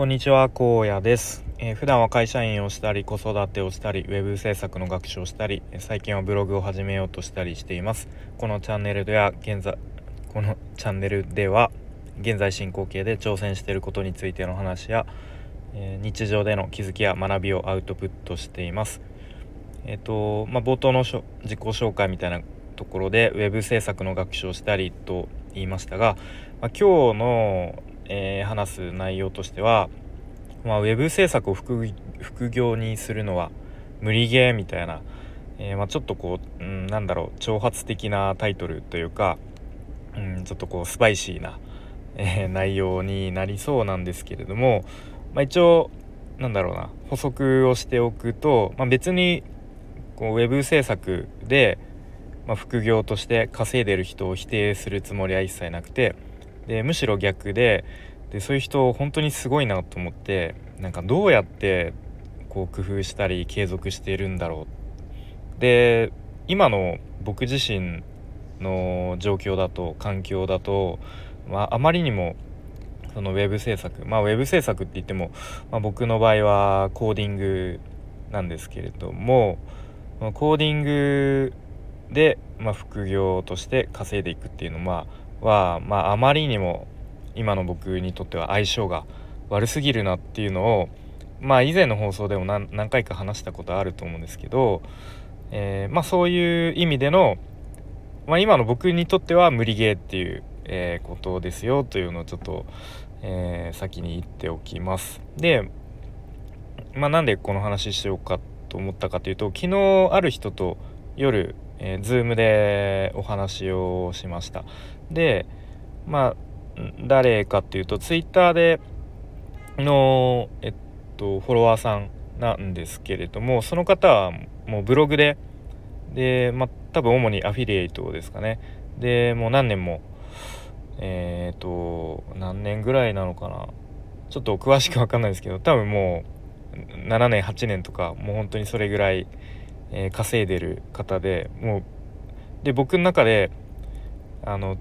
こんにちは荒野です、えー、普段は会社員をしたり子育てをしたりウェブ制作の学習をしたり最近はブログを始めようとしたりしています。このチャンネルでは現在このチャンネルでは現在進行形で挑戦していることについての話や、えー、日常での気づきや学びをアウトプットしています。えっ、ー、とまあ、冒頭の自己紹介みたいなところでウェブ制作の学習をしたりと言いましたが、まあ、今日のえー、話す内容としては、まあ、ウェブ制作を副業にするのは無理ゲーみたいな、えー、まあ、ちょっとこう、うん、なんだろう挑発的なタイトルというか、うん、ちょっとこうスパイシーな、えー、内容になりそうなんですけれども、まあ、一応なんだろうな補足をしておくと、まあ、別にこうウェブ制作で、ま副業として稼いでる人を否定するつもりは一切なくてでむしろ逆ででそういう人本当にすごいなと思ってなんかどうやってこう工夫したり継続しているんだろう。で今の僕自身の状況だと環境だと、まあ、あまりにもそのウェブ制作まあウェブ制作って言っても、まあ、僕の場合はコーディングなんですけれどもコーディングで、まあ、副業として稼いでいくっていうのはは、まあ、あまりにも今の僕にとっては相性が悪すぎるなっていうのをまあ以前の放送でも何回か話したことあると思うんですけど、えー、まあそういう意味での、まあ、今の僕にとっては無理ゲーっていう、えー、ことですよというのをちょっと、えー、先に言っておきます。で、まあ、なんでこの話しようかと思ったかというと昨日ある人と夜えー、Zoom でお話をしました。でまあ誰かっていうと Twitter でのえっとフォロワーさんなんですけれどもその方はもうブログででまあ多分主にアフィリエイトですかね。でもう何年もえっ、と何年ぐらいなのかな。ちょっと詳しく分かんないですけど多分もう7年8年とかもう本当にそれぐらいえー、稼いでる方でもうで僕の中であの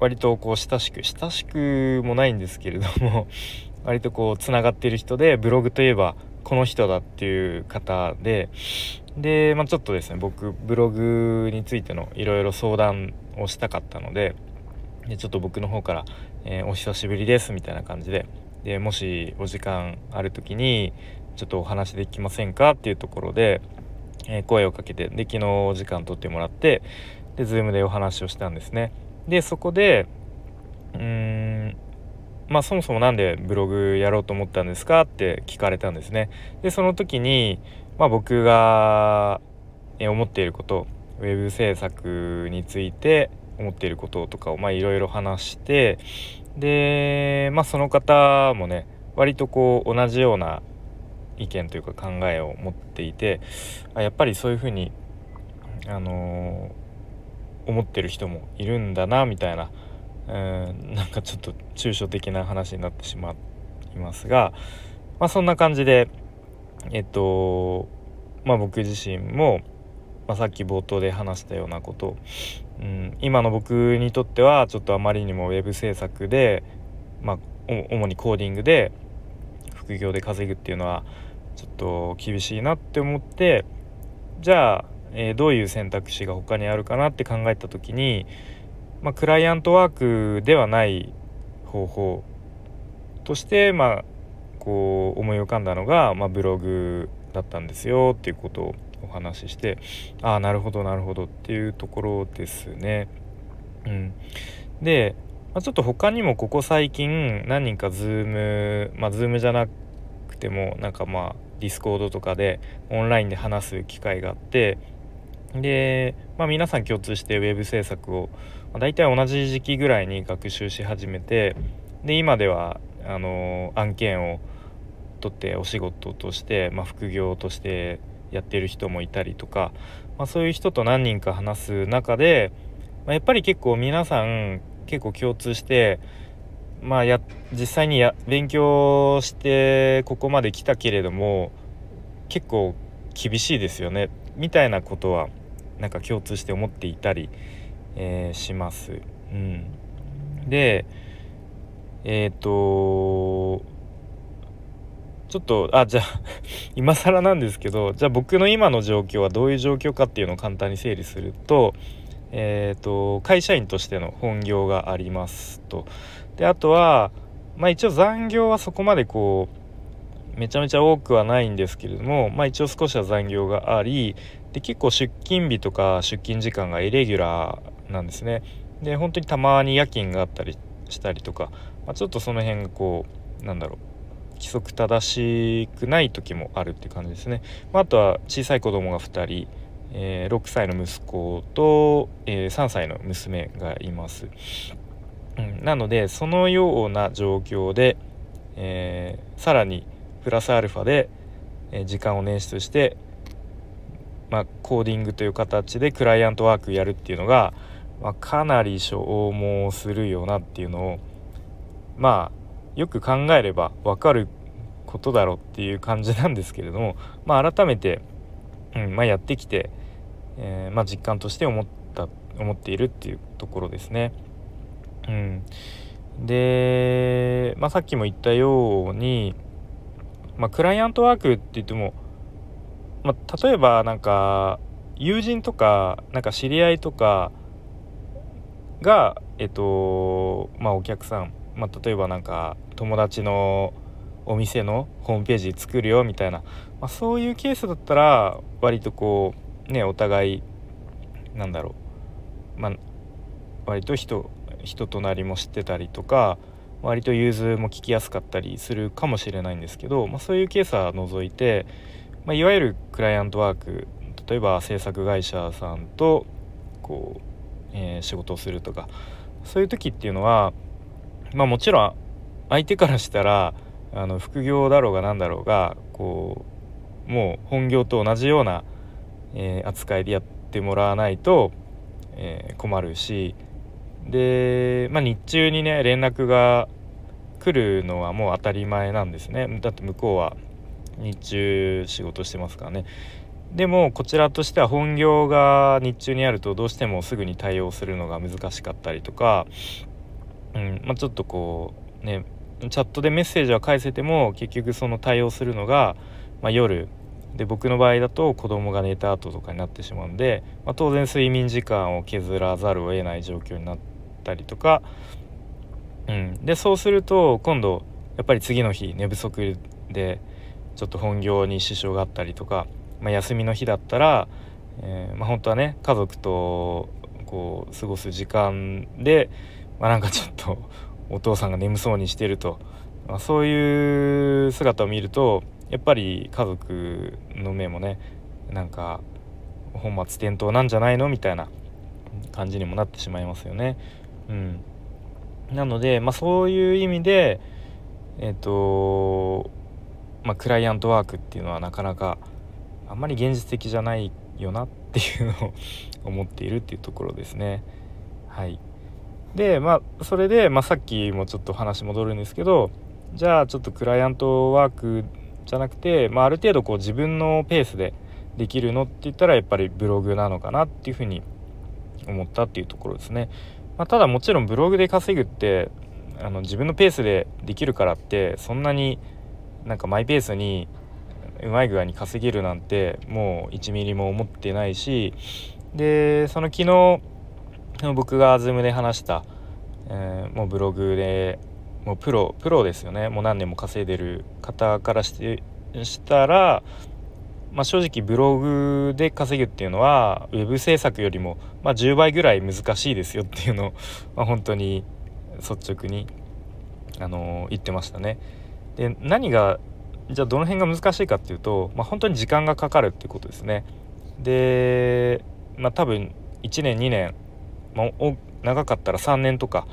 割とこう親しく親しくもないんですけれども 割とこうつながってる人でブログといえばこの人だっていう方でで、まあ、ちょっとですね僕ブログについてのいろいろ相談をしたかったのででちょっと僕の方から、えー、お久しぶりです」みたいな感じででもしお時間ある時にちょっとお話できませんかっていうところでえ声をかけてで昨日時間取ってもらってで Zoom でお話をしたんですね。でそこでうーんまあそもそも何でブログやろうと思ったんですかって聞かれたんですね。でその時に、まあ、僕が思っていることウェブ制作について思っていることとかをいろいろ話してでまあその方もね割とこう同じような意見というか考えを持っていてやっぱりそういうふうに、あのー、思ってる人もいるんだなみたいなうんなんかちょっと抽象的な話になってしまいますが、まあ、そんな感じでえっとまあ僕自身も、まあ、さっき冒頭で話したようなこと、うん、今の僕にとってはちょっとあまりにもウェブ制作で、まあ、主にコーディングで副業で稼ぐっていうのはちょっと厳しいなって思ってじゃあ、えー、どういう選択肢が他にあるかなって考えた時に、まあ、クライアントワークではない方法としてまあこう思い浮かんだのが、まあ、ブログだったんですよっていうことをお話ししてああなるほどなるほどっていうところですね。うん、で、まあ、ちょっと他にもここ最近何人か Zoom まあ Zoom じゃなくてもなんかまあ Discord とかでオンラインで話す機会があってで、まあ、皆さん共通してウェブ制作を、まあ、大体同じ時期ぐらいに学習し始めてで今ではあの案件を取ってお仕事として、まあ、副業としてやってる人もいたりとか、まあ、そういう人と何人か話す中で、まあ、やっぱり結構皆さん結構共通してまあや実際にや勉強してここまで来たけれども結構厳しいですよねみたいなことはなんか共通して思っていたり、えー、します。うん、でえっ、ー、とちょっとあじゃあ 今更なんですけどじゃあ僕の今の状況はどういう状況かっていうのを簡単に整理すると,、えーと、会社員としての本業がありますと。であとは、まあ、一応残業はそこまでこうめちゃめちゃ多くはないんですけれども、まあ、一応少しは残業がありで結構出勤日とか出勤時間がイレギュラーなんですね。で本当にたまに夜勤があったりしたりとか、まあ、ちょっとその辺がこうなんだろう規則正しくない時もあるって感じですね。まあ、あとは小さい子供が2人、えー、6歳の息子と、えー、3歳の娘がいます。うん、なのでそのような状況で、えー、さらにプラスアルファで、時間を捻出して、まあ、コーディングという形でクライアントワークやるっていうのが、まあ、かなり消耗するよなっていうのをまあよく考えれば分かることだろうっていう感じなんですけれども、まあ、改めて、うんまあ、やってきて、えー、まあ、実感として思った思っているっていうところですね。うん、で、まあ、さっきも言ったように、まあ、クライアントワークって言っても、まあ、例えばなんか友人とかなんか知り合いとかがえっとまあお客さんまあ、例えばなんか友達のお店のホームページ作るよみたいな、まあ、そういうケースだったら割とこうねお互いなんだろう、まあ、割と人人となりも知ってたりとか割と融通も聞きやすかったりするかもしれないんですけど、まあ、そういうケースは除いて、まあ、いわゆるクライアントワーク例えば制作会社さんとこう、えー、仕事をするとかそういう時っていうのはまあもちろん相手からしたらあの副業だろうが何だろうがこうもう本業と同じような、えー、扱いでやってもらわないと、えー、困るしで、まあ、日中にね連絡が来るのはもう当たり前なんですね。だって向こうは日中仕事してますからね。でもこちらとしては本業が日中にあるとどうしてもすぐに対応するのが難しかったりとかうんまあ、ちょっとこうねチャットでメッセージは返せても結局その対応するのが、まあ、夜で僕の場合だと子供が寝た後とかになってしまうんで、まあ、当然睡眠時間を削らざるを得ない状況になったりとか、うん、でそうすると今度やっぱり次の日寝不足でちょっと本業に支障があったりとか、まあ、休みの日だったら、えー、まあ、本当はね家族とこう過ごす時間でまあ、なんかちょっとお父さんが眠そうにしてると、まあ、そういう姿を見るとやっぱり家族の目もねなんか本末転倒なんじゃないのみたいな感じにもなってしまいますよね。うん、なので、まあ、そういう意味でえっ、ー、とまあ、クライアントワークっていうのはなかなかあんまり現実的じゃないよなっていうのを思っているっていうところですね。はいでまあそれで、まあ、さっきもちょっと話戻るんですけどじゃあちょっとクライアントワークじゃなくて、まあ、ある程度こう自分のペースでできるのって言ったらやっぱりブログなのかなっていうふうに思ったっていうところですね。まあ、ただもちろんブログで稼ぐってあの自分のペースでできるからってそんなになんかマイペースにうまい具合に稼げるなんてもう1ミリも思ってないしでその昨日僕が Zoom で話した、えー、もうブログでもうプロプロですよねもう何年も稼いでる方からしてしたら、まあ、正直ブログで稼ぐっていうのはウェブ制作よりも、まあ、10倍ぐらい難しいですよっていうのを、まあ、本当に率直に、あのー、言ってましたね。で何がじゃあどの辺が難しいかっていうと、まあ、本当に時間がかかるっていうことですね。で、まあ、多分1年2年まあ、長かったら3年とか、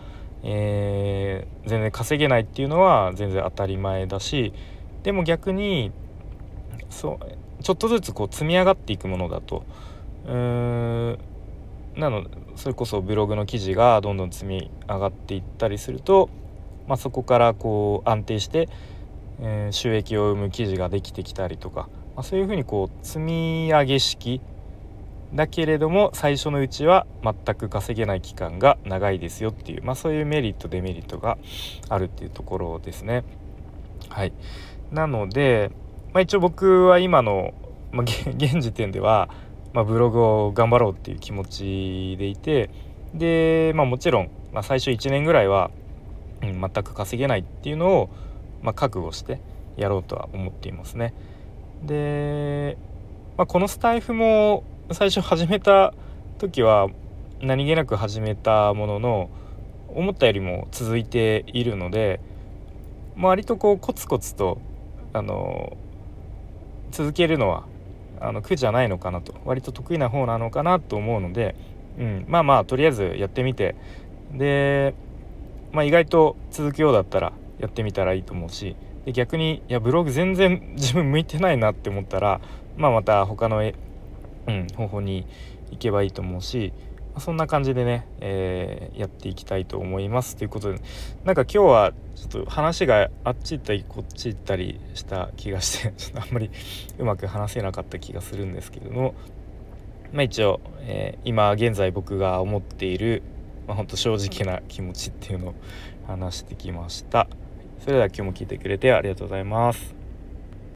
えー、全然稼げないっていうのは全然当たり前だしでも逆にそうちょっとずつこう積み上がっていくものだと。うーんなのでそれこそブログの記事がどんどん積み上がっていったりすると、まあ、そこからこう安定して、えー、収益を生む記事ができてきたりとか、まあ、そういうふうにこう積み上げ式だけれども最初のうちは全く稼げない期間が長いですよっていう、まあ、そういうメリットデメリットがあるっていうところですね。はい、なので、まあ、一応僕は今の、まあ、現時点では、まあ、ブログを頑張ろうっていう気持ちでいてで、まあ、もちろん、まあ、最初1年ぐらいは、うん、全く稼げないっていうのを、まあ、覚悟してやろうとは思っていますね。で、まあ、このスタイフも最初始めた時は何気なく始めたものの思ったよりも続いているので、割とこうコツコツとあの続けるのはあの苦じゃないのかなと。割と得意な方なのかなと思うので、うん、まあまあとりあえずやってみて。で、まあ、意外と続くようだったらやってみたらいいと思うしで逆にいやブログ全然自分向いてないなって思ったら、まあ、また他の、うん、方法に行けばいいと思うしそんな感じでね、えー、やっていきたいと思いますということでなんか今日はちょっと話があっち行ったりこっち行ったりした気がして ちょっとあんまりうまく話せなかった気がするんですけれどもまあ一応、えー、今現在僕が思っている、まあ、ほんと正直な気持ちっていうのを話してきました。それでは今日も聞いてくれてありがとうございます。